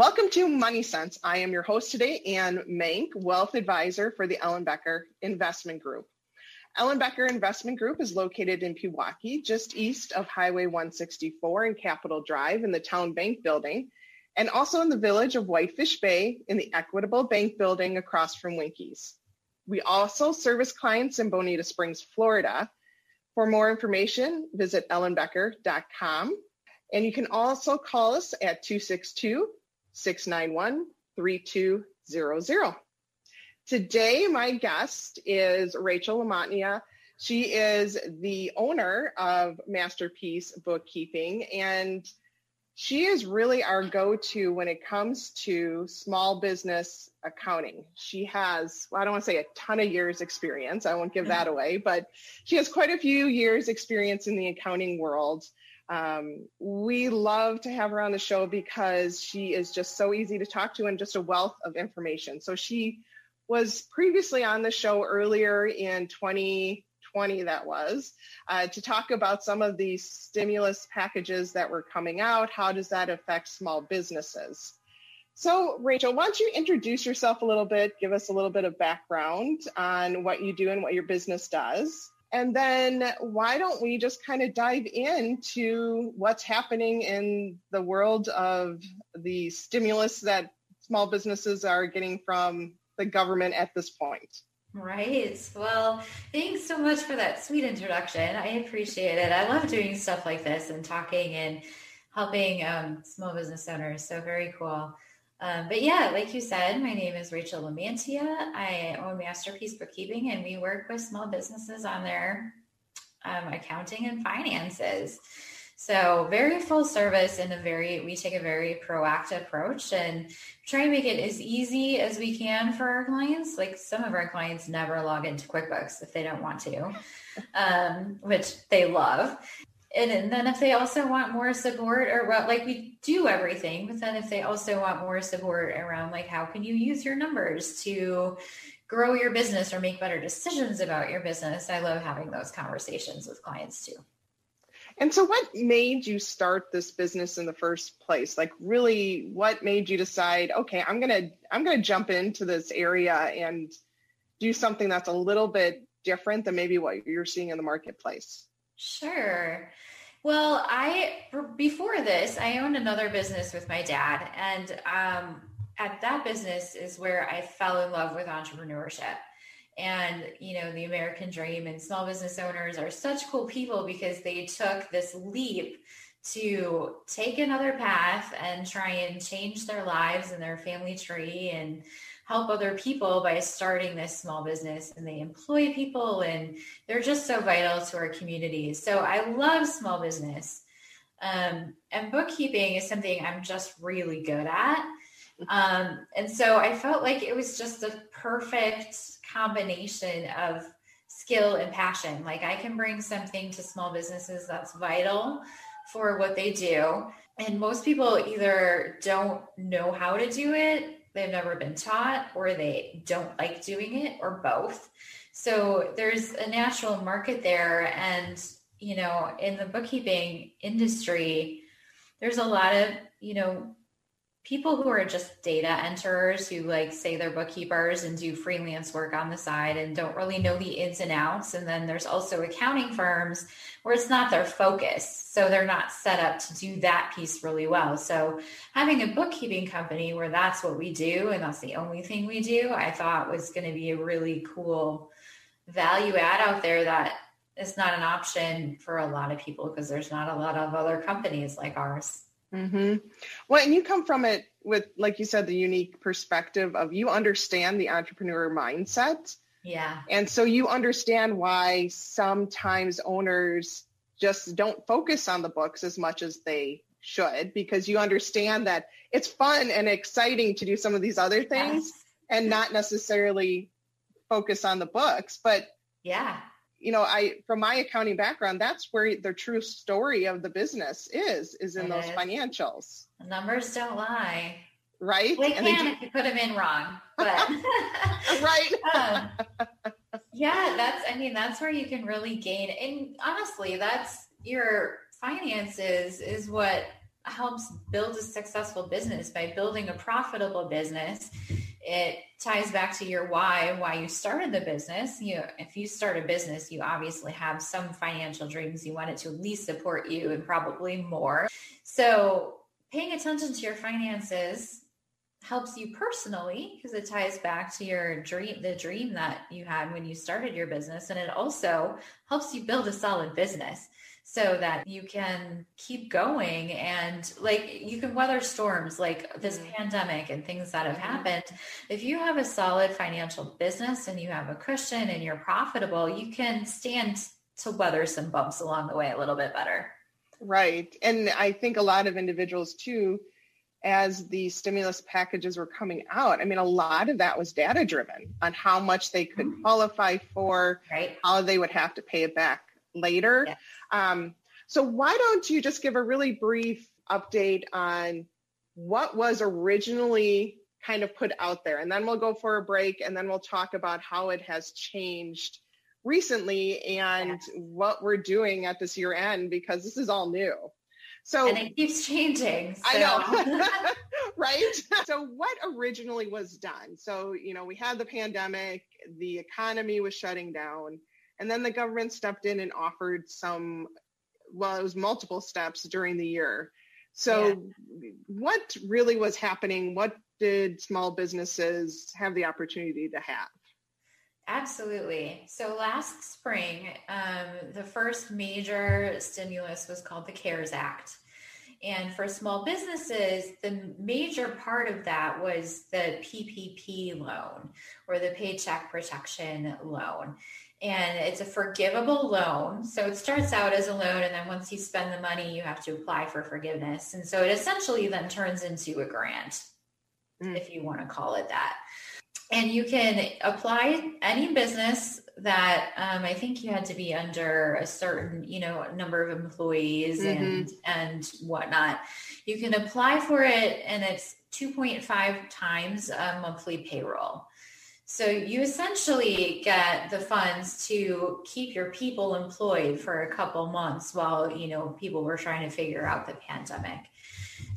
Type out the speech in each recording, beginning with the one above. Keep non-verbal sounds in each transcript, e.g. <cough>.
Welcome to Money Sense. I am your host today, Anne Mank, Wealth Advisor for the Ellenbecker Investment Group. Ellenbecker Investment Group is located in Pewaukee, just east of Highway 164 and Capitol Drive in the Town Bank Building, and also in the village of Whitefish Bay in the Equitable Bank Building across from Winkies. We also service clients in Bonita Springs, Florida. For more information, visit ellenbecker.com. And you can also call us at 262 691 3200. Today, my guest is Rachel LaMantia. She is the owner of Masterpiece Bookkeeping, and she is really our go to when it comes to small business accounting. She has, well, I don't want to say a ton of years experience, I won't give mm-hmm. that away, but she has quite a few years experience in the accounting world. Um, we love to have her on the show because she is just so easy to talk to and just a wealth of information. So she was previously on the show earlier in 2020, that was, uh, to talk about some of the stimulus packages that were coming out. How does that affect small businesses? So, Rachel, why don't you introduce yourself a little bit, give us a little bit of background on what you do and what your business does? And then why don't we just kind of dive into what's happening in the world of the stimulus that small businesses are getting from the government at this point. Right. Well, thanks so much for that sweet introduction. I appreciate it. I love doing stuff like this and talking and helping um, small business owners. So very cool. Um, but yeah, like you said, my name is Rachel LaMantia. I own Masterpiece Bookkeeping, and we work with small businesses on their um, accounting and finances. So very full service and a very, we take a very proactive approach and try to make it as easy as we can for our clients. Like some of our clients never log into QuickBooks if they don't want to, <laughs> um, which they love. And, then if they also want more support or what, like we do everything, but then if they also want more support around like, how can you use your numbers to grow your business or make better decisions about your business? I love having those conversations with clients too. And so what made you start this business in the first place? Like really what made you decide, okay, I'm to I'm to jump into this area and do something that's a little bit different than maybe what you're seeing in the marketplace? Sure. Well, I before this, I owned another business with my dad and um at that business is where I fell in love with entrepreneurship and you know the american dream and small business owners are such cool people because they took this leap to take another path and try and change their lives and their family tree and help other people by starting this small business and they employ people and they're just so vital to our communities so i love small business um, and bookkeeping is something i'm just really good at um, and so I felt like it was just a perfect combination of skill and passion. Like I can bring something to small businesses that's vital for what they do. And most people either don't know how to do it, they've never been taught, or they don't like doing it, or both. So there's a natural market there. And, you know, in the bookkeeping industry, there's a lot of, you know, people who are just data enterers who like say they're bookkeepers and do freelance work on the side and don't really know the ins and outs and then there's also accounting firms where it's not their focus so they're not set up to do that piece really well. So having a bookkeeping company where that's what we do and that's the only thing we do i thought was going to be a really cool value add out there that is not an option for a lot of people because there's not a lot of other companies like ours Mm-hmm. Well, and you come from it with, like you said, the unique perspective of you understand the entrepreneur mindset. Yeah. And so you understand why sometimes owners just don't focus on the books as much as they should because you understand that it's fun and exciting to do some of these other things yes. and not necessarily focus on the books. But yeah, you know, I from my accounting background, that's where the true story of the business is, is in it those is. financials. The numbers don't lie. Right. They and can they if you put them in wrong. But <laughs> right. <laughs> um, yeah, that's I mean, that's where you can really gain and honestly, that's your finances is what helps build a successful business by building a profitable business it ties back to your why and why you started the business. You if you start a business you obviously have some financial dreams. You want it to at least support you and probably more. So paying attention to your finances helps you personally because it ties back to your dream the dream that you had when you started your business. And it also helps you build a solid business so that you can keep going and like you can weather storms like this mm-hmm. pandemic and things that have mm-hmm. happened. If you have a solid financial business and you have a cushion and you're profitable, you can stand to weather some bumps along the way a little bit better. Right. And I think a lot of individuals too, as the stimulus packages were coming out, I mean, a lot of that was data driven on how much they could mm-hmm. qualify for, right. how they would have to pay it back later. Yes. Um, so why don't you just give a really brief update on what was originally kind of put out there, and then we'll go for a break, and then we'll talk about how it has changed recently and yeah. what we're doing at this year end because this is all new. So and it keeps changing. So. I know. <laughs> <laughs> right? So what originally was done? So, you know, we had the pandemic, the economy was shutting down. And then the government stepped in and offered some, well, it was multiple steps during the year. So, yeah. what really was happening? What did small businesses have the opportunity to have? Absolutely. So last spring, um, the first major stimulus was called the CARES Act. And for small businesses, the major part of that was the PPP loan or the Paycheck Protection Loan and it's a forgivable loan. So it starts out as a loan, and then once you spend the money, you have to apply for forgiveness. And so it essentially then turns into a grant, mm. if you want to call it that. And you can apply any business that um, I think you had to be under a certain, you know, number of employees mm-hmm. and and whatnot. You can apply for it, and it's 2.5 times a monthly payroll. So you essentially get the funds to keep your people employed for a couple months while, you know, people were trying to figure out the pandemic.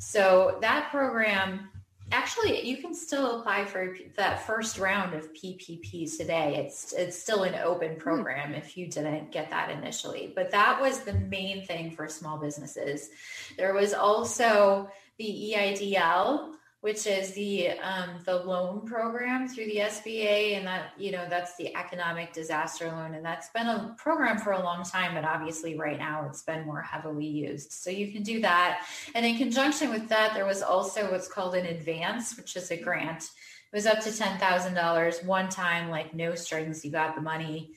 So that program actually you can still apply for that first round of PPP today. It's it's still an open hmm. program if you didn't get that initially. But that was the main thing for small businesses. There was also the EIDL which is the um, the loan program through the SBA, and that you know that's the economic disaster loan, and that's been a program for a long time, but obviously right now it's been more heavily used. So you can do that, and in conjunction with that, there was also what's called an advance, which is a grant. It was up to ten thousand dollars one time, like no strings. You got the money,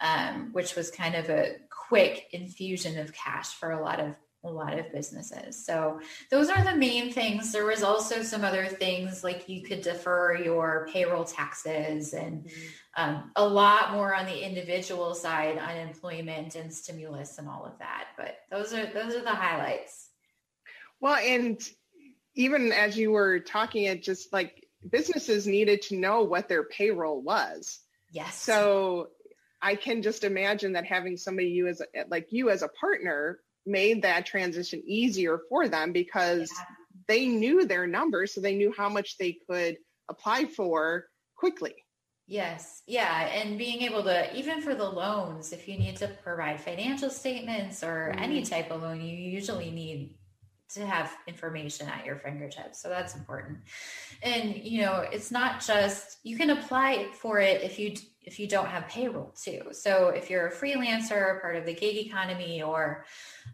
um, which was kind of a quick infusion of cash for a lot of a lot of businesses. So those are the main things. There was also some other things like you could defer your payroll taxes and mm-hmm. um, a lot more on the individual side, unemployment and stimulus and all of that. But those are those are the highlights. Well, and even as you were talking, it just like businesses needed to know what their payroll was. Yes. So I can just imagine that having somebody you as like you as a partner made that transition easier for them because yeah. they knew their numbers, so they knew how much they could apply for quickly. Yes. Yeah. And being able to, even for the loans, if you need to provide financial statements or mm-hmm. any type of loan, you usually need to have information at your fingertips. So that's important. And, you know, it's not just, you can apply for it if you, if you don't have payroll too. So if you're a freelancer, part of the gig economy, or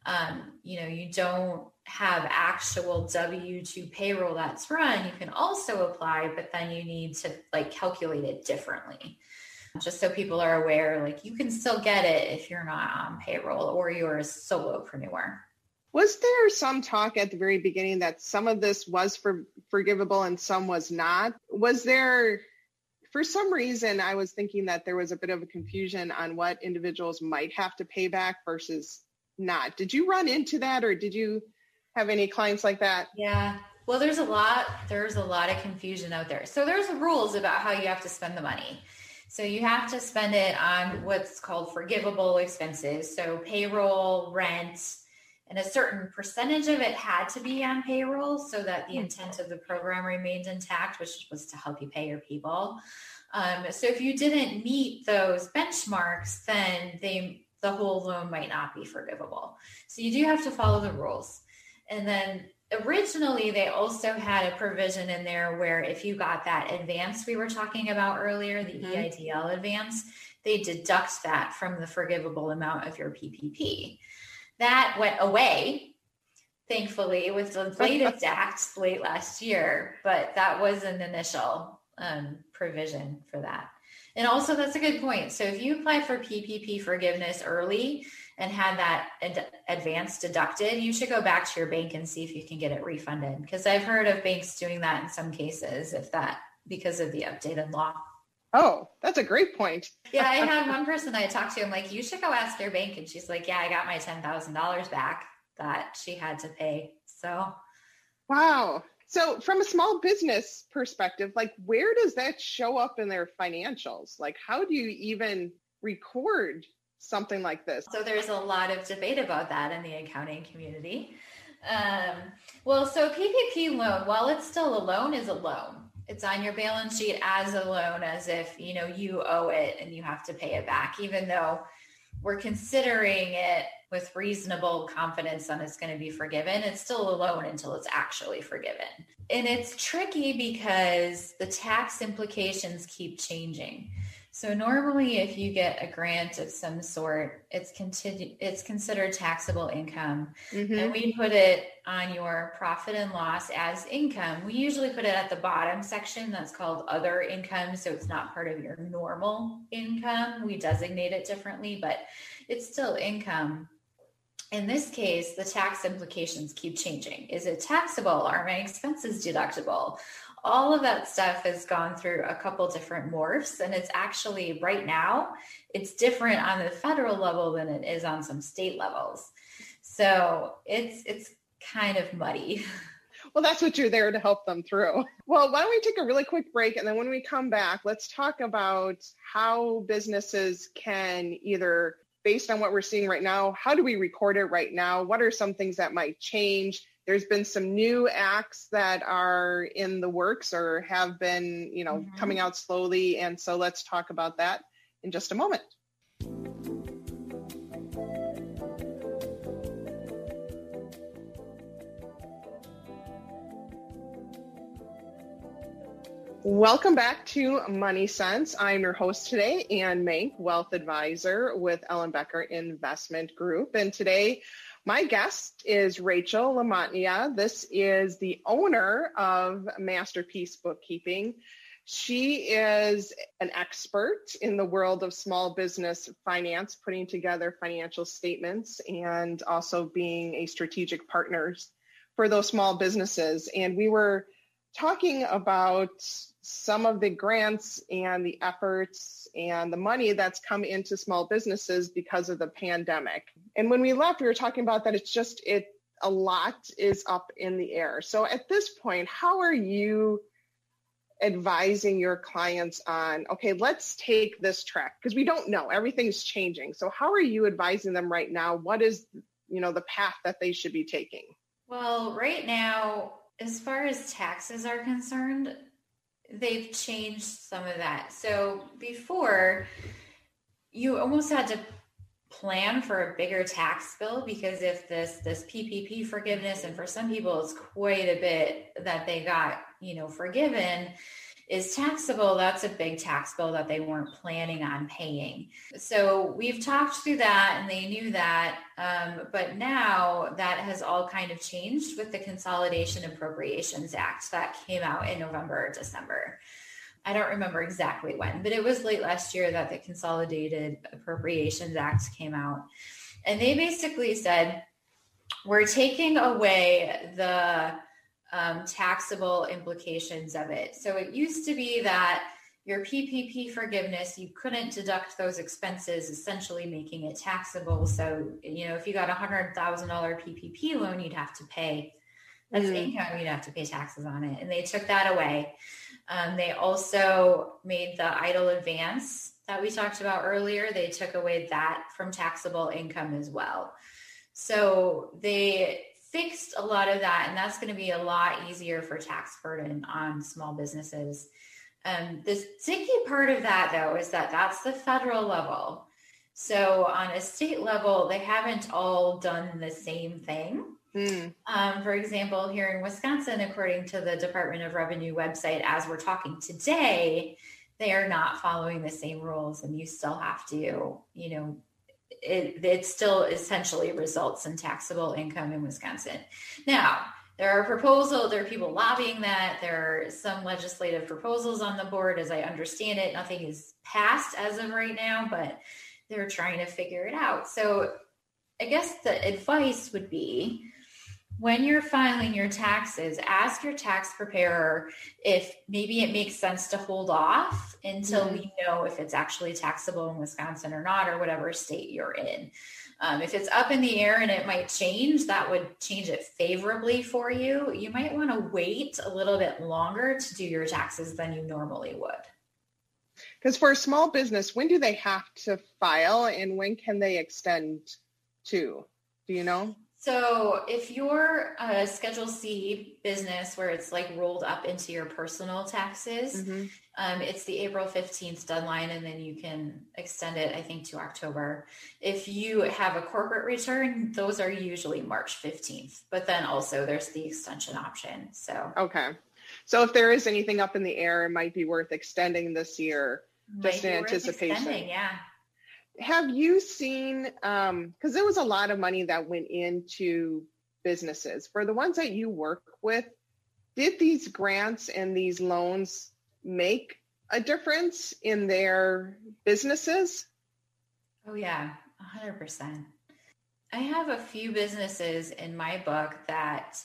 um, you know, you don't have actual W 2 payroll that's run, you can also apply, but then you need to like calculate it differently. Just so people are aware, like you can still get it if you're not on payroll or you're a solopreneur. Was there some talk at the very beginning that some of this was for, forgivable and some was not? Was there, for some reason, I was thinking that there was a bit of a confusion on what individuals might have to pay back versus not. Did you run into that or did you have any clients like that? Yeah. Well, there's a lot, there's a lot of confusion out there. So there's rules about how you have to spend the money. So you have to spend it on what's called forgivable expenses. So payroll, rent, and a certain percentage of it had to be on payroll so that the hmm. intent of the program remained intact, which was to help you pay your people. Um, so if you didn't meet those benchmarks, then they the whole loan might not be forgivable. So you do have to follow the rules. And then originally they also had a provision in there where if you got that advance we were talking about earlier, the mm-hmm. EIDL advance, they deduct that from the forgivable amount of your PPP that went away, thankfully, with the latest <laughs> act late last year. But that was an initial um, provision for that. And also, that's a good point. So, if you apply for PPP forgiveness early and had that ad- advance deducted, you should go back to your bank and see if you can get it refunded. Because I've heard of banks doing that in some cases, if that because of the updated law. Oh, that's a great point. yeah, I had one person I talked to. I'm like, you should go ask your bank, and she's like, yeah, I got my ten thousand dollars back that she had to pay. So, wow. So, from a small business perspective, like, where does that show up in their financials? Like, how do you even record something like this? So, there's a lot of debate about that in the accounting community. Um, well, so PPP loan, while it's still a loan, is a loan it's on your balance sheet as a loan as if you know you owe it and you have to pay it back even though we're considering it with reasonable confidence that it's going to be forgiven. It's still a loan until it's actually forgiven. And it's tricky because the tax implications keep changing so normally if you get a grant of some sort, it's continu- it's considered taxable income. Mm-hmm. And we put it on your profit and loss as income. We usually put it at the bottom section that's called other income. So it's not part of your normal income. We designate it differently, but it's still income. In this case, the tax implications keep changing. Is it taxable? Are my expenses deductible? All of that stuff has gone through a couple different morphs and it's actually right now it's different on the federal level than it is on some state levels. So it's it's kind of muddy. <laughs> Well that's what you're there to help them through. Well why don't we take a really quick break and then when we come back let's talk about how businesses can either based on what we're seeing right now how do we record it right now? What are some things that might change there's been some new acts that are in the works or have been, you know, mm-hmm. coming out slowly. And so let's talk about that in just a moment. Welcome back to Money Sense. I'm your host today, Anne Mank, Wealth Advisor with Ellenbecker Investment Group. And today my guest is Rachel LaMantia. This is the owner of Masterpiece Bookkeeping. She is an expert in the world of small business finance, putting together financial statements and also being a strategic partner for those small businesses. And we were talking about some of the grants and the efforts and the money that's come into small businesses because of the pandemic. And when we left, we were talking about that it's just it a lot is up in the air. So at this point, how are you advising your clients on okay, let's take this track because we don't know, everything's changing. So how are you advising them right now? What is, you know, the path that they should be taking? Well, right now, as far as taxes are concerned, they've changed some of that. So before, you almost had to plan for a bigger tax bill because if this this PPP forgiveness and for some people it's quite a bit that they got, you know, forgiven is taxable, that's a big tax bill that they weren't planning on paying. So we've talked through that and they knew that. Um, but now that has all kind of changed with the Consolidation Appropriations Act that came out in November or December. I don't remember exactly when, but it was late last year that the Consolidated Appropriations Act came out. And they basically said, we're taking away the um, taxable implications of it. So it used to be that your PPP forgiveness, you couldn't deduct those expenses, essentially making it taxable. So, you know, if you got a $100,000 PPP loan, you'd have to pay as mm. income, you'd have to pay taxes on it. And they took that away. Um, they also made the EIDL advance that we talked about earlier, they took away that from taxable income as well. So they fixed a lot of that, and that's going to be a lot easier for tax burden on small businesses. Um, the sticky part of that, though, is that that's the federal level. So on a state level, they haven't all done the same thing. Mm. Um, for example, here in Wisconsin, according to the Department of Revenue website, as we're talking today, they are not following the same rules, and you still have to, you know, it, it still essentially results in taxable income in Wisconsin. Now, there are proposals, there are people lobbying that. There are some legislative proposals on the board. As I understand it, nothing is passed as of right now, but they're trying to figure it out. So I guess the advice would be when you're filing your taxes, ask your tax preparer if maybe it makes sense to hold off until mm-hmm. we know if it's actually taxable in Wisconsin or not, or whatever state you're in. Um, if it's up in the air and it might change, that would change it favorably for you. You might want to wait a little bit longer to do your taxes than you normally would. Because for a small business, when do they have to file and when can they extend to? Do you know? So if you're a Schedule C business where it's like rolled up into your personal taxes, mm-hmm. um, it's the April 15th deadline, and then you can extend it, I think, to October. If you have a corporate return, those are usually March 15th, but then also there's the extension option. So, okay. So if there is anything up in the air, it might be worth extending this year just in anticipation. Yeah have you seen um because there was a lot of money that went into businesses. For the ones that you work with did these grants and these loans make a difference in their businesses? Oh yeah 100% i have a few businesses in my book that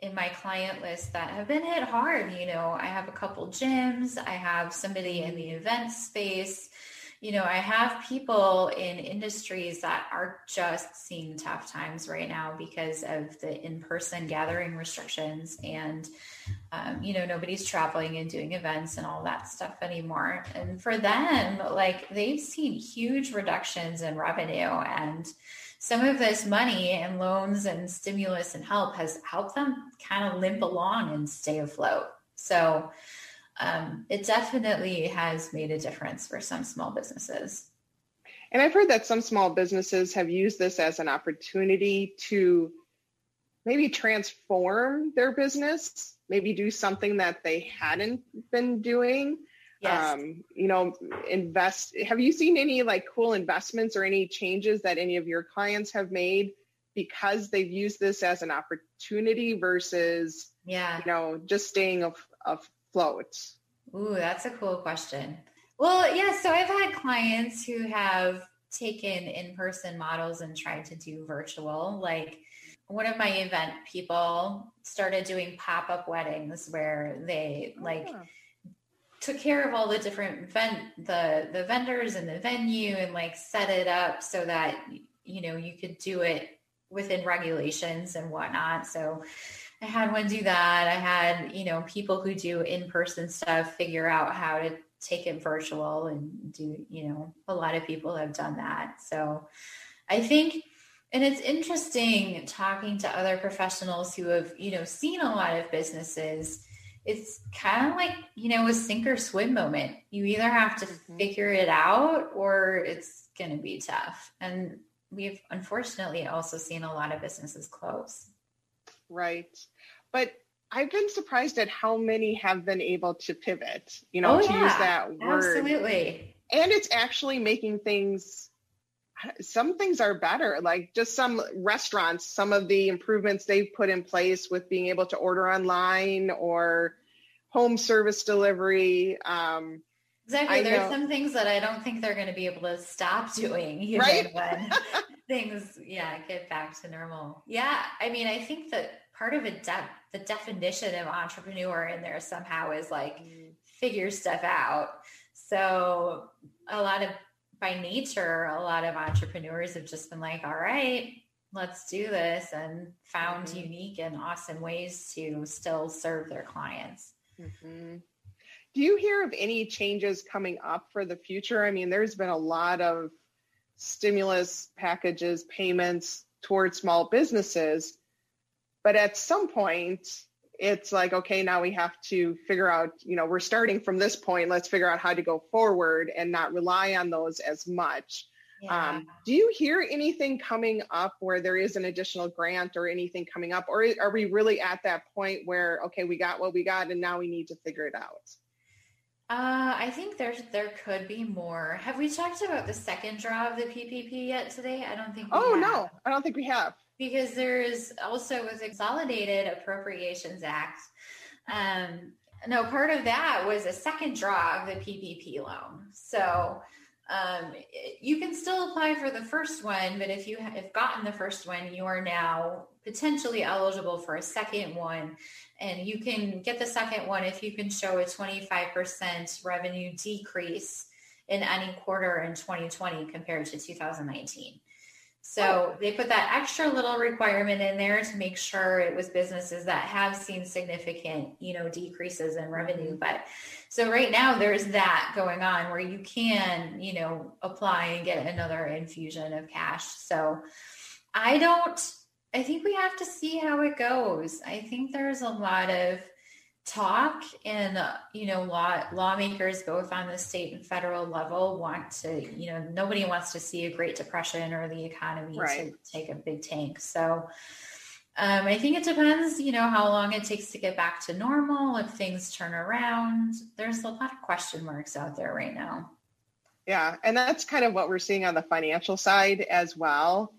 in my client list that have been hit hard you know. I have a couple gyms i have somebody in the event space you know, I have people in industries that are just seeing tough times right now because of the in person gathering restrictions. And, um, you know, nobody's traveling and doing events and all that stuff anymore. And for them, like they've seen huge reductions in revenue. And some of this money and loans and stimulus and help has helped them kind of limp along and stay afloat. So, um, it definitely has made a difference for some small businesses. And I've heard that some small businesses have used this as an opportunity to maybe transform their business, maybe do something that they hadn't been doing. Yes. Um, you know, invest. Have you seen any like cool investments or any changes that any of your clients have made because they've used this as an opportunity versus, yeah, you know, just staying of, of floats? Ooh, that's a cool question. Well, yeah, so I've had clients who have taken in-person models and tried to do virtual. Like one of my event people started doing pop-up weddings where they like oh. took care of all the different vent the the vendors and the venue and like set it up so that you know you could do it within regulations and whatnot. So I had one do that. I had, you know, people who do in-person stuff figure out how to take it virtual and do, you know, a lot of people have done that. So I think and it's interesting talking to other professionals who have, you know, seen a lot of businesses. It's kind of like, you know, a sink or swim moment. You either have to mm-hmm. figure it out or it's going to be tough. And we've unfortunately also seen a lot of businesses close. Right. But I've been surprised at how many have been able to pivot, you know, oh, to yeah. use that word. Absolutely. And it's actually making things some things are better like just some restaurants some of the improvements they've put in place with being able to order online or home service delivery um, exactly I there's know. some things that i don't think they're going to be able to stop <laughs> doing right <laughs> things, yeah, get back to normal. Yeah, I mean, I think that part of a de- the definition of entrepreneur in there somehow is like mm. figure stuff out. So a lot of by nature, a lot of entrepreneurs have just been like, all right, let's do this and found mm-hmm. unique and awesome ways to still serve their clients. Mm-hmm. Do you hear of any changes coming up for the future? I mean, there's been a lot of stimulus packages, payments towards small businesses. But at some point, it's like, okay, now we have to figure out, you know, we're starting from this point. Let's figure out how to go forward and not rely on those as much. Yeah. Um, do you hear anything coming up where there is an additional grant or anything coming up? Or are we really at that point where, okay, we got what we got and now we need to figure it out? Uh, I think there's there could be more. Have we talked about the second draw of the PPP yet today? I don't think. oh have. no, I don't think we have. Because there is also with Consolidated Appropriations Act. Um, no, part of that was a second draw of the PPP loan. So um, you can still apply for the first one, but if you have gotten the first one, you are now potentially eligible for a second one. And you can get the second one if you can show a 25% revenue decrease in any quarter in 2020 compared to 2019. So they put that extra little requirement in there to make sure it was businesses that have seen significant, you know, decreases in revenue. Mm-hmm. But so right now there's that going on where you can, you know, apply and get another infusion of cash. So I don't I think we have to see how it goes. I think there's a lot of talk and uh, you know law lawmakers both on the state and federal level want to you know nobody wants to see a great depression or the economy right. to take a big tank. So um, i think it depends you know how long it takes to get back to normal if things turn around. There's a lot of question marks out there right now. Yeah and that's kind of what we're seeing on the financial side as well.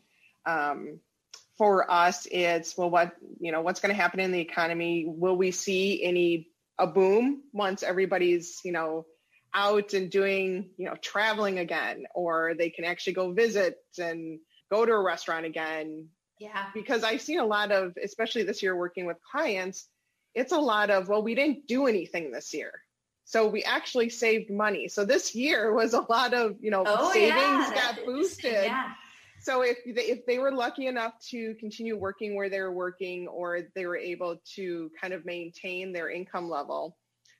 Um, for us it's well what you know what's going to happen in the economy? Will we see any a boom once everybody's you know out and doing you know traveling again or they can actually go visit and go to a restaurant again? Yeah. Because i've seen a lot of especially this year working with clients it's a lot of well we didn't do anything this year. So we actually saved money. So this year was a lot of you know oh, savings <laughs> yeah, got boosted. Yeah so if they, if they were lucky enough to continue working where they were working or they were able to kind of maintain their income level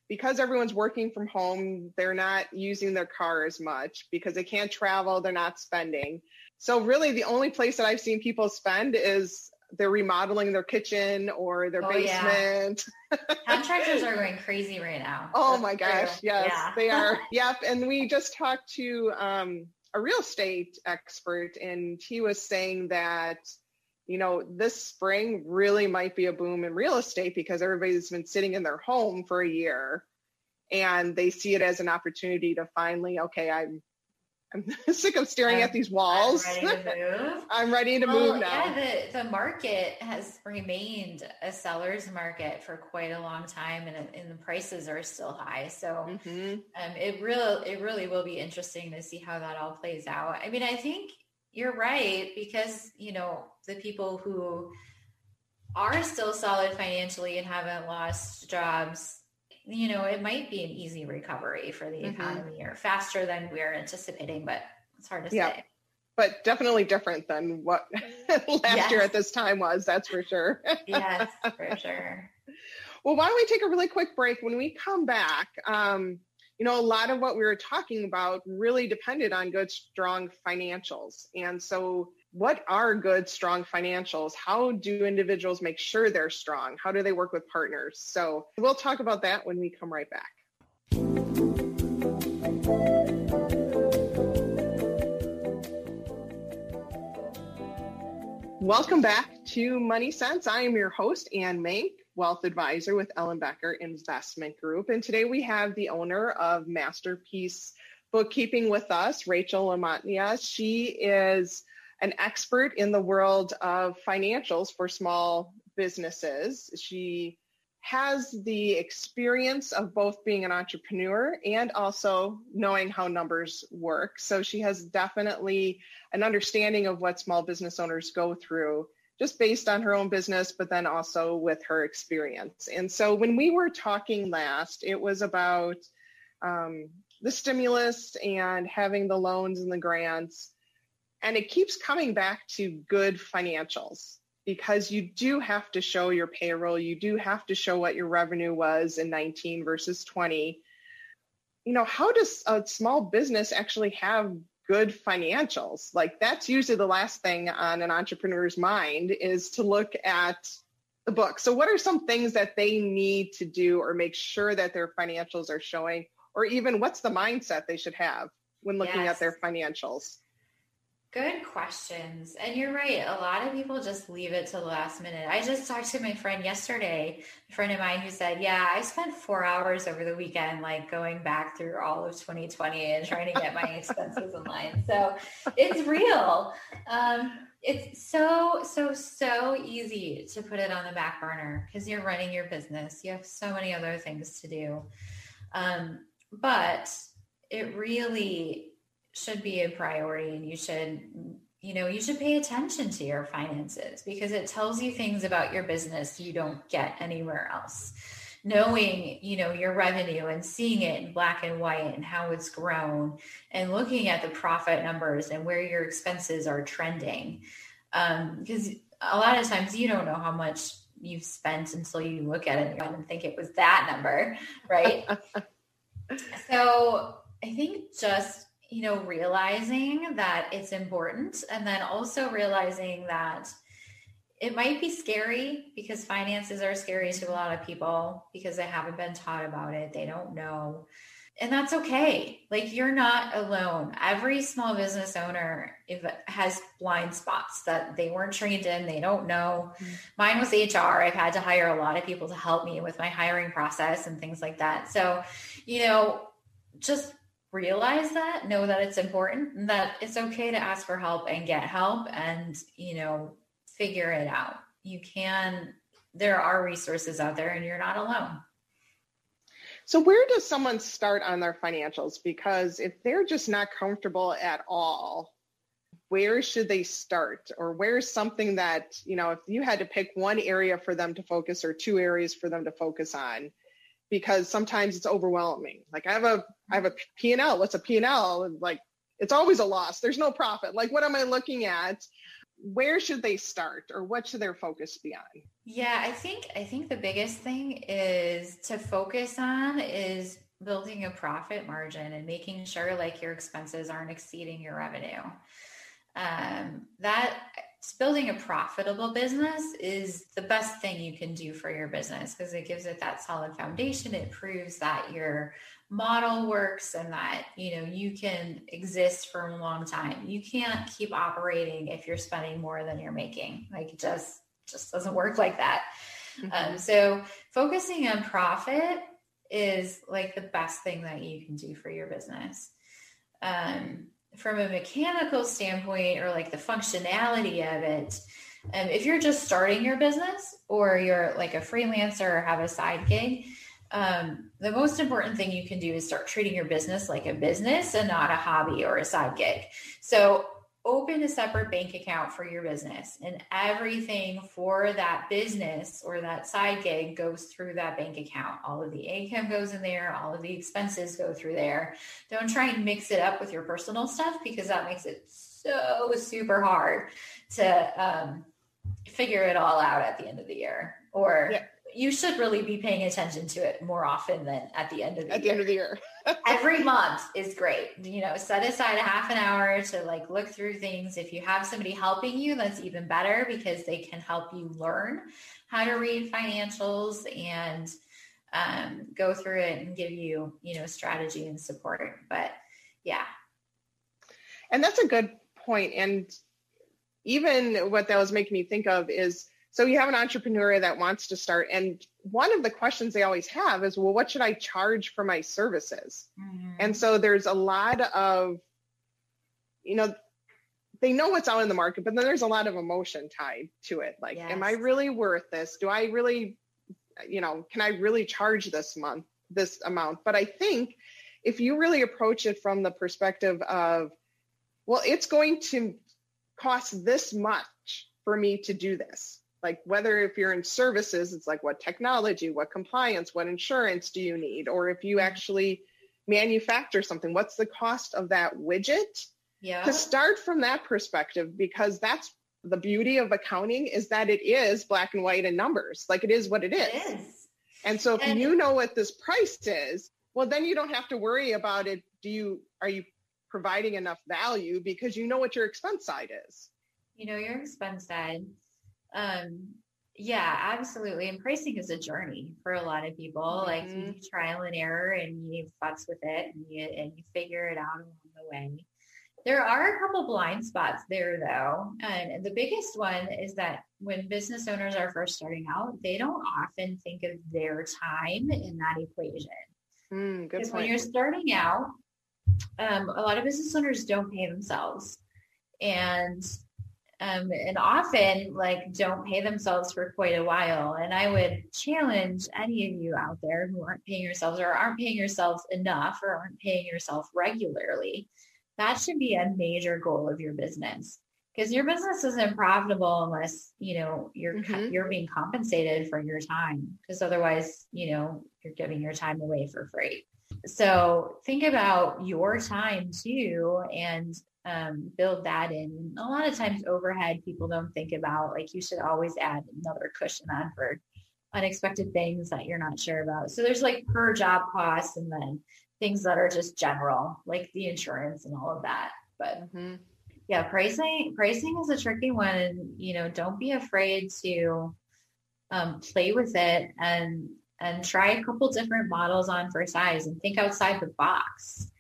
because everyone's working from home they're not using their car as much because they can't travel they're not spending so really the only place that i've seen people spend is they're remodeling their kitchen or their oh, basement. <laughs> Yeah. Contractors are going crazy right now. Oh That's my gosh, true. yes, yeah. they are. <laughs> yep. And we just talked to um, a real estate expert, and he was saying that you know this spring really might be a boom in real estate because everybody's been sitting in their home for a year, and they see it as an opportunity to finally, okay, I'm I'm <laughs> sick of staring I'm, at these <laughs> walls. I'm ready to move. <laughs> I'm ready to well, move now. Yeah, the, the market has remained a seller's market for quite a long time, and, and the prices are still high. So mm-hmm. um, it really it really will be interesting to see how that all plays out. I mean, I think you're right because you know the people who are still solid financially and haven't lost jobs you know, it might be an easy recovery for the mm-hmm. economy or faster than we're anticipating, but it's hard to yeah. say. But definitely different than what <laughs> last yes. year at this time was, that's for sure. yes, <laughs> for sure. Well, why don't we take a really quick break? When we come back, um, you know, a lot of what we were talking about really depended on good, strong financials. And so what are good, strong financials? How do individuals make sure they're strong? How do they work with partners? So we'll talk about that when we come right back. Welcome back to Money Sense. I am your host, Anne Mank, wealth advisor with Ellenbecker Investment Group. And today we have the owner of Masterpiece Bookkeeping with us, Rachel LaMantia. She is an expert in the world of financials for small businesses. She has the experience of both being an entrepreneur and also knowing how numbers work. So she has definitely an understanding of what small business owners go through just based on her own business, but then also with her experience. And so when we were talking last, it was about um, the stimulus and having the loans and the grants. And it keeps coming back to good financials because you do have to show your payroll. You do have to show what your revenue was in 19 versus 20. You know, how does a small business actually have good financials? Like that's usually the last thing on an entrepreneur's mind is to look at the book. So what are some things that they need to do or make sure that their financials are showing or even what's the mindset they should have when looking yes. at their financials? Good questions. And you're right. A lot of people just leave it to the last minute. I just talked to my friend yesterday, a friend of mine who said, Yeah, I spent four hours over the weekend, like going back through all of 2020 and trying to get my <laughs> expenses in line. So it's real. Um, it's so, so, so easy to put it on the back burner because you're running your business. You have so many other things to do. Um, but it really should be a priority and you should you know you should pay attention to your finances because it tells you things about your business you don't get anywhere else. Knowing you know your revenue and seeing it in black and white and how it's grown and looking at the profit numbers and where your expenses are trending. Because um, a lot of times you don't know how much you've spent until you look at it and think it was that number right? <laughs> So i think just you know, realizing that it's important and then also realizing that it might be scary because finances are scary to a lot of people because they haven't been taught about it. They don't know. And that's okay. Like you're not alone. Every small business owner has blind spots that they weren't trained in, they don't know. Mm-hmm. Mine was HR. I've had to hire a lot of people to help me with my hiring process and things like that. So, you know, just realize that, know that it's important, that it's okay to ask for help and get help and, you know, figure it out. You can, there are resources out there and you're not alone. So, where does someone start on their financials? Because if they're just not comfortable at all, where should they start? Or where's something that, you know, if you had to pick one area for them to focus or two areas for them to focus on, because sometimes it's overwhelming. Like I have a I have a P and L. What's a P and L? Like it's always a loss. There's no profit. Like what am I looking at? Where should they start, or what should their focus be on? Yeah, I think I think the biggest thing is to focus on is building a profit margin and making sure like your expenses aren't exceeding your revenue. Um, that building a profitable business is the best thing you can do for your business because it gives it that solid foundation. It proves that your model works and that you know you can exist for a long time. You can't keep operating if you're spending more than you're making. Like it just just doesn't work like that. Mm-hmm. Um, so focusing on profit is like the best thing that you can do for your business. Um, from a mechanical standpoint or like the functionality of it, um, if you're just starting your business or you're like a freelancer or have a side gig, um, the most important thing you can do is start treating your business like a business and not a hobby or a side gig. So open a separate bank account for your business and everything for that business or that side gig goes through that bank account. All of the income goes in there all of the expenses go through there. Don't try and mix it up with your personal stuff because that makes it so super hard to um, figure it all out at the end of the year or yeah you should really be paying attention to it more often than at the end of the at year. the end of the year. <laughs> Every month is great. You know, set aside a half an hour to like look through things. If you have somebody helping you, that's even better because they can help you learn how to read financials and um, go through it and give you, you know, strategy and support. But yeah. And that's a good point. And even what that was making me think of is so you have an entrepreneur that wants to start, and one of the questions they always have is, well, what should I charge for my services? Mm-hmm. And so there's a lot of, you know, they know what's out in the market, but then there's a lot of emotion tied to it. Like, yes. am I really worth this? Do I really you know, can I really charge this month, this amount? But I think if you really approach it from the perspective of, well, it's going to cost this much for me to do this. Like whether if you're in services, it's like what technology, what compliance, what insurance do you need? Or if you mm-hmm. actually manufacture something, what's the cost of that widget? Yeah. To start from that perspective, because that's the beauty of accounting is that it is black and white and numbers. Like it is what it is. It is. And so if and you know what this price is, well then you don't have to worry about it. Do you are you providing enough value because you know what your expense side is? You know your expense side. Um yeah, absolutely. And pricing is a journey for a lot of people. Mm-hmm. Like you trial and error and you futz with it and you and you figure it out along the way. There are a couple blind spots there, though. And the biggest one is that when business owners are first starting out, they don't often think of their time in that equation. Mm, because when you're starting out, um, a lot of business owners don't pay themselves. And um, and often like don't pay themselves for quite a while. And I would challenge any of you out there who aren't paying yourselves or aren't paying yourselves enough or aren't paying yourself regularly that should be a major goal of your business because your business isn't profitable unless you know you're mm-hmm. you're being compensated for your time because otherwise you know you're giving your time away for free so think about your time too and um, build that in a lot of times overhead people don't think about like you should always add another cushion on for unexpected things that you're not sure about so there's like per job costs and then things that are just general, like the insurance and all of that. But mm-hmm. yeah, pricing pricing is a tricky one. And, you know, don't be afraid to um, play with it and and try a couple different models on for size and think outside the box.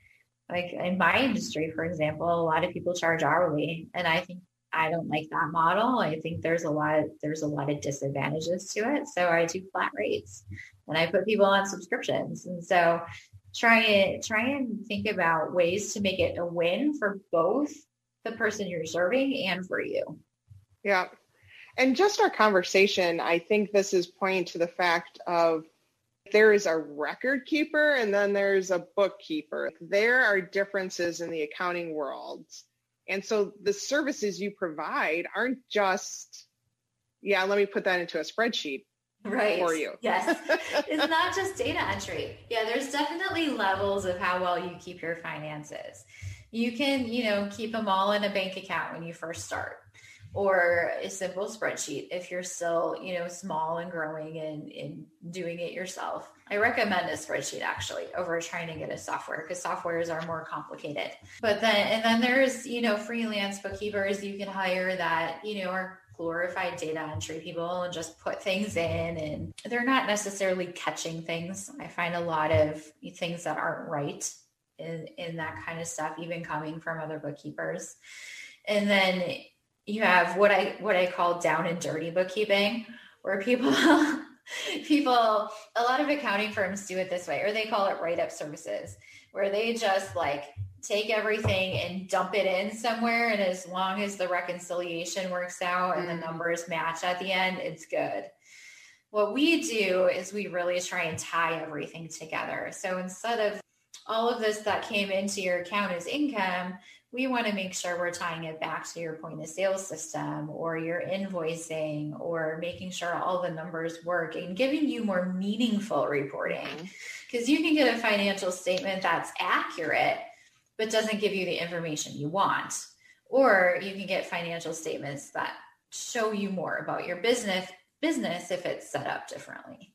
Like in my industry, for example, a lot of people charge hourly, and I think I don't like that model. I think there's a lot there's a lot of disadvantages to it. So I do flat rates and I put people on subscriptions. And so try it try and think about ways to make it a win for both the person you're serving and for you yeah and just our conversation i think this is pointing to the fact of there is a record keeper and then there's a bookkeeper there are differences in the accounting world and so the services you provide aren't just yeah let me put that into a spreadsheet right for you. yes. <laughs> It's not just data entry. Yeah, there's definitely levels of how well you keep your finances. You can, you know, keep them all in a bank account when you first start or a simple spreadsheet if you're still, you know, small and growing and, and doing it yourself. I recommend a spreadsheet actually over trying to get a software because softwares are more complicated. But then and then there's, you know, freelance bookkeepers you can hire that, you know, are glorified data entry people and just put things in and they're not necessarily catching things. I find a lot of things that aren't right in, in that kind of stuff, even coming from other bookkeepers. And then you have what I what I call down and dirty bookkeeping, where people <laughs> people a lot of accounting firms do it this way, or they call it write up services, where they just like take everything and dump it in somewhere. And as long as the reconciliation works out and mm. the numbers match at the end, it's good. What we do is we really try and tie everything together. So instead of all of this that came into your account as income, we want to make sure we're tying it back to your point of sale system or your invoicing or making sure all the numbers work and giving you more meaningful reporting. Because mm-hmm. you can get a financial statement that's accurate, but doesn't give you the information you want. Or you can get financial statements that show you more about your business business if it's set up differently.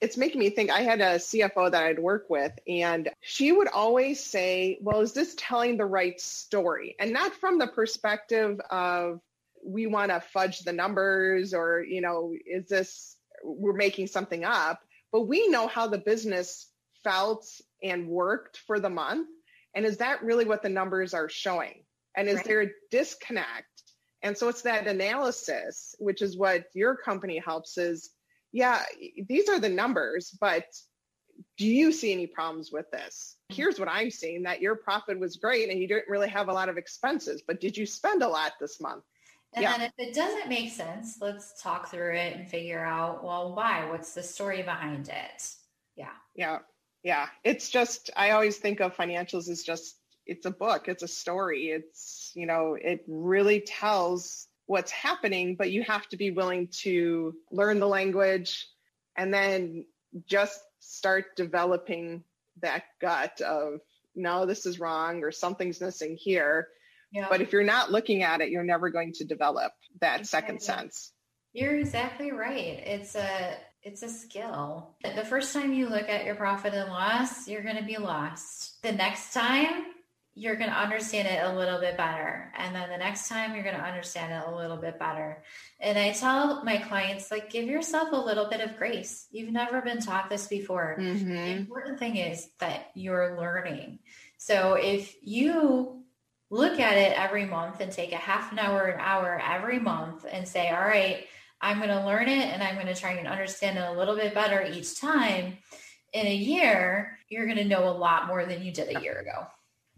It's making me think I had a CFO that I'd work with and she would always say, "Well, is this telling the right story?" And not from the perspective of we want to fudge the numbers or, you know, is this we're making something up, but we know how the business felt and worked for the month and is that really what the numbers are showing? And is right. there a disconnect? And so it's that analysis, which is what your company helps is, yeah, these are the numbers, but do you see any problems with this? Here's what I'm seeing that your profit was great and you didn't really have a lot of expenses, but did you spend a lot this month? And yeah. then if it doesn't make sense, let's talk through it and figure out, well, why? What's the story behind it? Yeah. Yeah. Yeah. It's just, I always think of financials as just, it's a book, it's a story. It's, you know, it really tells what's happening, but you have to be willing to learn the language and then just start developing that gut of, no, this is wrong or something's missing here yeah. But if you're not looking at it, you're never going to develop that second sense. You're exactly right. It's a it's a skill. The first time you look at your profit and loss, you're going to be lost. The next time, you're going to understand it a little bit better. And then the next time, you're going to understand it a little bit better. And I tell my clients, like, give yourself a little bit of grace. You've never been taught this before. Mm-hmm. The important thing is that you're learning. So if you look at it every month and take a half an hour, an hour every month and say, all right, I'm going to learn it and I'm going to try and understand it a little bit better each time. In a year, you're going to know a lot more than you did a year ago.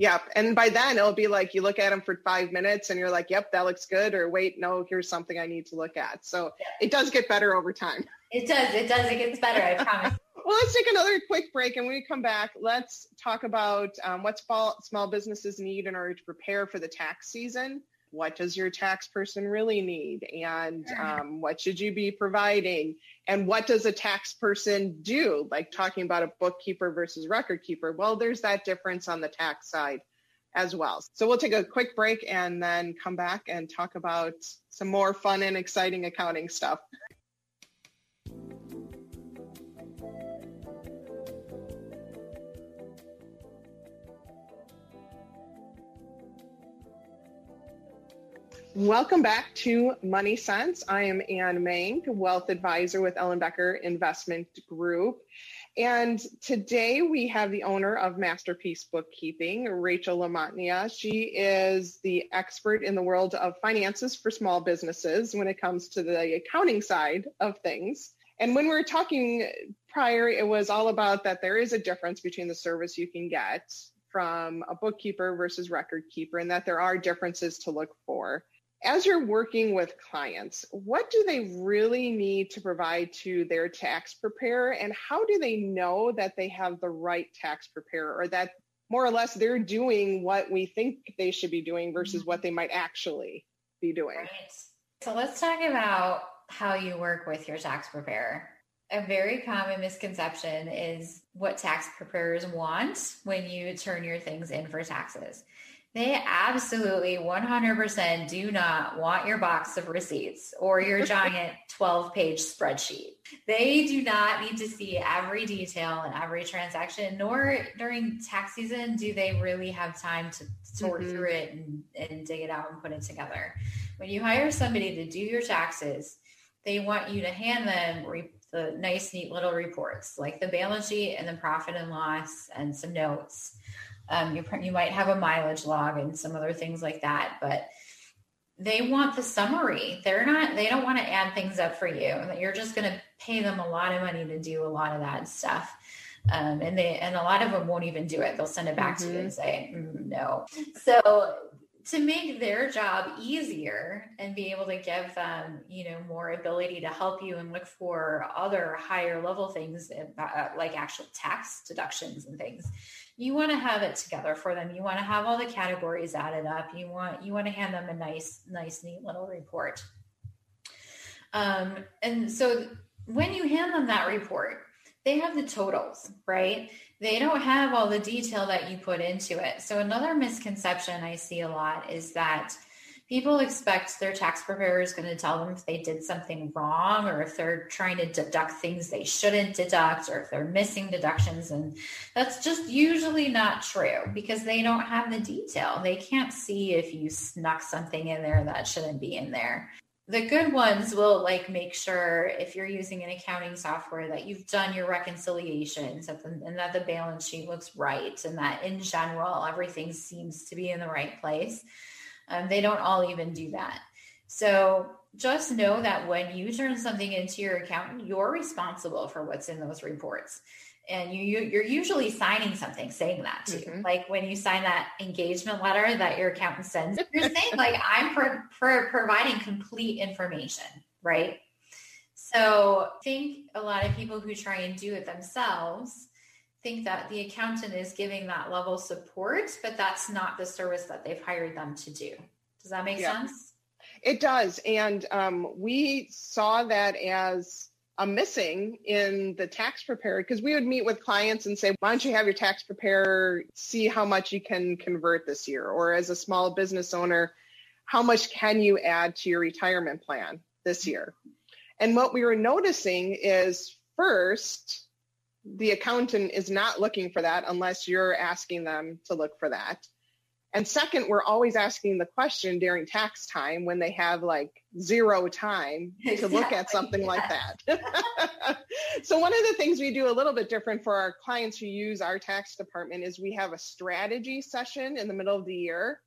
Yep. And by then it'll be like you look at them for five minutes and you're like, yep, that looks good. Or wait, no, here's something I need to look at. So yeah. it does get better over time. It does. It does. It gets better. I promise. <laughs> Well, let's take another quick break. And when we come back, let's talk about um, what small, small businesses need in order to prepare for the tax season. What does your tax person really need? And um, what should you be providing? And what does a tax person do? Like talking about a bookkeeper versus record keeper. Well, there's that difference on the tax side as well. So we'll take a quick break and then come back and talk about some more fun and exciting accounting stuff. Welcome back to Money Sense. I am Anne Mank, wealth advisor with Ellenbecker Investment Group. And today we have the owner of Masterpiece Bookkeeping, Rachel LaMantia. She is the expert in the world of finances for small businesses when it comes to the accounting side of things. And when we were talking prior, it was all about that there is a difference between the service you can get from a bookkeeper versus record keeper, and that there are differences to look for as you're working with clients, what do they really need to provide to their tax preparer? And how do they know that they have the right tax preparer or that more or less they're doing what we think they should be doing versus what they might actually be doing? Right. So let's talk about how you work with your tax preparer. A very common misconception is what tax preparers want when you turn your things in for taxes. They absolutely 100% do not want your box of receipts or your <laughs> giant 12 page spreadsheet. They do not need to see every detail and every transaction, nor during tax season do they really have time to sort mm-hmm. through it and, and dig it out and put it together. When you hire somebody to do your taxes, they want you to hand them re- the nice, neat little reports like the balance sheet and the profit and loss and some notes um, you, you might have a mileage log and some other things like that, but they want the summary. They're not, they don't want to add things up for you. You're just going to pay them a lot of money to do a lot of that stuff. Um, and they, and a lot of them won't even do it. They'll send it back mm-hmm. to you and mm-hmm. say, mm, no. So to make their job easier and be able to give them, you know, more ability to help you and look for other higher level things uh, like actual tax deductions and things you want to have it together for them. You want to have all the categories added up. You want you want to hand them a nice nice neat little report. Um, and so when you hand them that report they have the totals right they don't have all the detail that you put into it. So another misconception i see a lot is that people expect their tax preparer is going to tell them if they did something wrong or if they're trying to deduct things they shouldn't deduct or if they're missing deductions. And that's just usually not true because they don't have the detail. They can't see if you snuck something in there that shouldn't be in there the good ones will like make sure if you're using an accounting software that you've done your reconciliations and that the balance sheet looks right and that in general everything seems to be in the right place um, they don't all even do that. So just know that when you turn something into your accountant, you're responsible for what's in those reports. And you, you are usually signing something saying that too mm-hmm. like when you sign that engagement letter that your accountant sends you're saying like i'm for, for providing complete information right? So i think a lot of people who try and do it themselves think that the accountant is giving that level of support but that's not the service that they've hired them to do. Does that make yeah. sense? It does and um, we saw that as a missing in the tax preparer because we would meet with clients and say, why don't you have your tax preparer see how much you can convert this year? Or as a small business owner, how much can you add to your retirement plan this year? And what we were noticing is first, the accountant is not looking for that unless you're asking them to look for that. And second, we're always asking the question during tax time when they have like zero time <laughs> to exactly, look at something yeah. like that. <laughs> so one of the things we do a little bit different for our clients who use our tax department is we have a strategy session in the middle of the year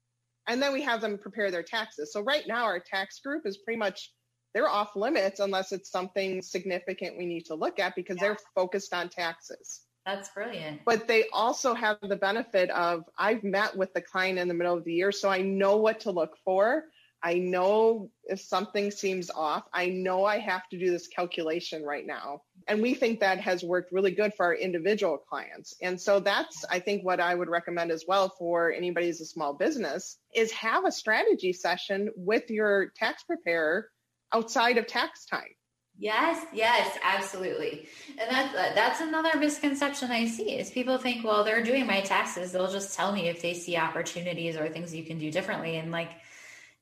and then we have them prepare their taxes. So right now our tax group is pretty much they're off limits unless it's something significant we need to look at because yeah. they're focused on taxes. That's brilliant. But they also have the benefit of I've met with the client in the middle of the year, so I know what to look for. I know if something seems off. I know I have to do this calculation right now. And we think that has worked really good for our individual clients. And so that's, I think, what I would recommend as well for anybody who's a small business is have a strategy session with your tax preparer outside of tax time. Yes, yes, absolutely. And that's uh, that's another misconception I see is people think, well, they're doing my taxes. They'll just tell me if they see opportunities or things you can do differently. And like,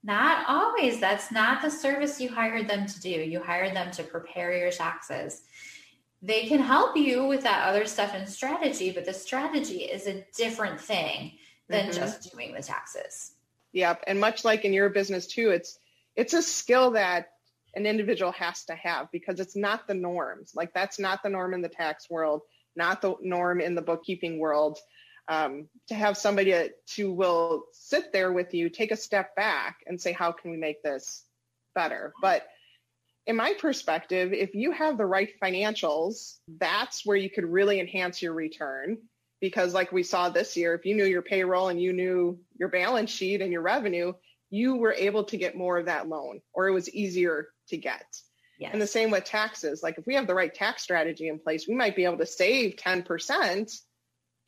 not always. That's not the service you hired them to do. You hired them to prepare your taxes. They can help you with that other stuff and strategy, but the strategy is a different thing than mm-hmm. just doing the taxes. Yep. And much like in your business too, it's it's a skill that an individual has to have because it's not the norms. Like that's not the norm in the tax world, not the norm in the bookkeeping world. Um, to have somebody to, to will sit there with you, take a step back, and say, "How can we make this better?" But in my perspective, if you have the right financials, that's where you could really enhance your return. Because, like we saw this year, if you knew your payroll and you knew your balance sheet and your revenue, you were able to get more of that loan or it was easier to get. Yes. And the same with taxes. Like if we have the right tax strategy in place, we might be able to save 10%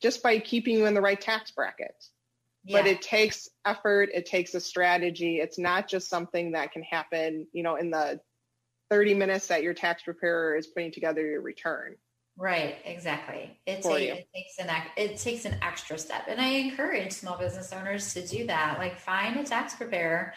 just by keeping you in the right tax bracket. Yeah. But it takes effort, it takes a strategy. It's not just something that can happen, you know, in the 30 minutes that your tax preparer is putting together your return. Right, exactly. It, ta- it takes an it takes an extra step, and I encourage small business owners to do that. Like, find a tax preparer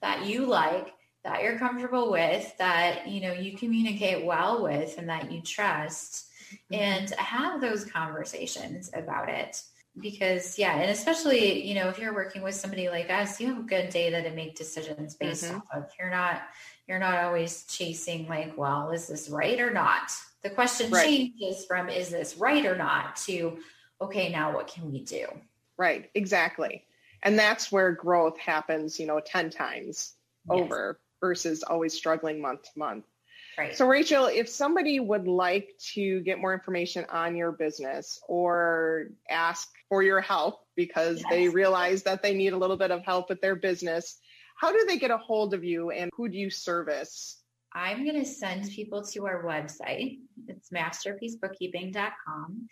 that you like, that you're comfortable with, that you know you communicate well with, and that you trust, mm-hmm. and have those conversations about it. Because yeah, and especially you know if you're working with somebody like us, you have a good data to make decisions based mm-hmm. off of. You're not you're not always chasing like, well, is this right or not? The question right. changes from is this right or not to okay, now what can we do? Right, exactly. And that's where growth happens, you know, 10 times yes. over versus always struggling month to month. Right. So, Rachel, if somebody would like to get more information on your business or ask for your help because yes. they realize that they need a little bit of help with their business, how do they get a hold of you and who do you service? I'm going to send people to our website. It's masterpiecebookkeeping.com.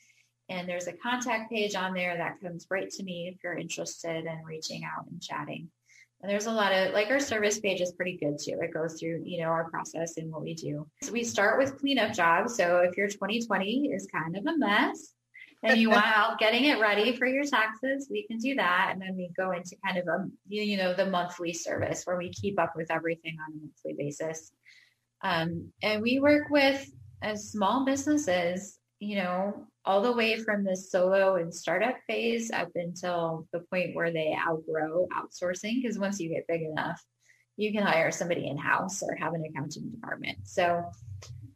And there's a contact page on there that comes right to me if you're interested in reaching out and chatting. And there's a lot of like our service page is pretty good too. It goes through, you know, our process and what we do. So we start with cleanup jobs. So if your 2020 is kind of a mess and you want help getting it ready for your taxes, we can do that. And then we go into kind of a, you know, the monthly service where we keep up with everything on a monthly basis. Um, and we work with as small businesses, you know, all the way from the solo and startup phase up until the point where they outgrow outsourcing. Because once you get big enough, you can hire somebody in house or have an accounting department. So,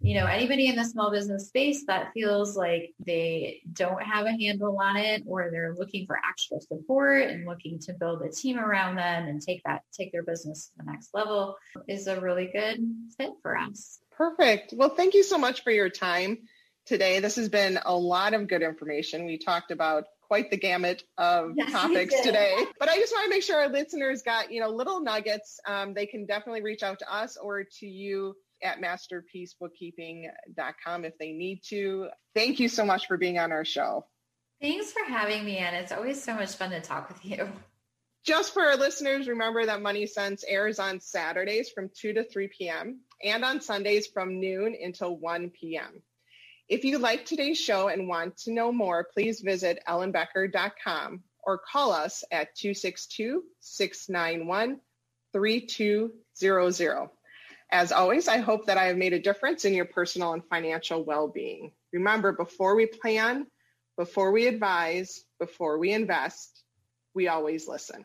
you know, anybody in the small business space that feels like they don't have a handle on it or they're looking for actual support and looking to build a team around them and take that, take their business to the next level is a really good fit for us. Perfect. Well, thank you so much for your time. today. This has been a lot of good information. We talked about quite the gamut of <laughs> Yes, topics today. But I just want to make sure our listeners got, you know, little nuggets. Um, they can definitely reach out to us or to you at masterpiecebookkeeping.com if they need to. Thank you so much for being on our show. Thanks for having me, and it's always so much fun to talk with you. Just for our listeners, remember that Money Sense airs on Saturdays from 2 to 3 p.m. and on Sundays from noon until 1 p.m. If you like today's show and want to know more, please visit ellenbecker.com or call us at 262-691-3200. As always, I hope that I have made a difference in your personal and financial well-being. Remember, before we plan, before we advise, before we invest, we always listen.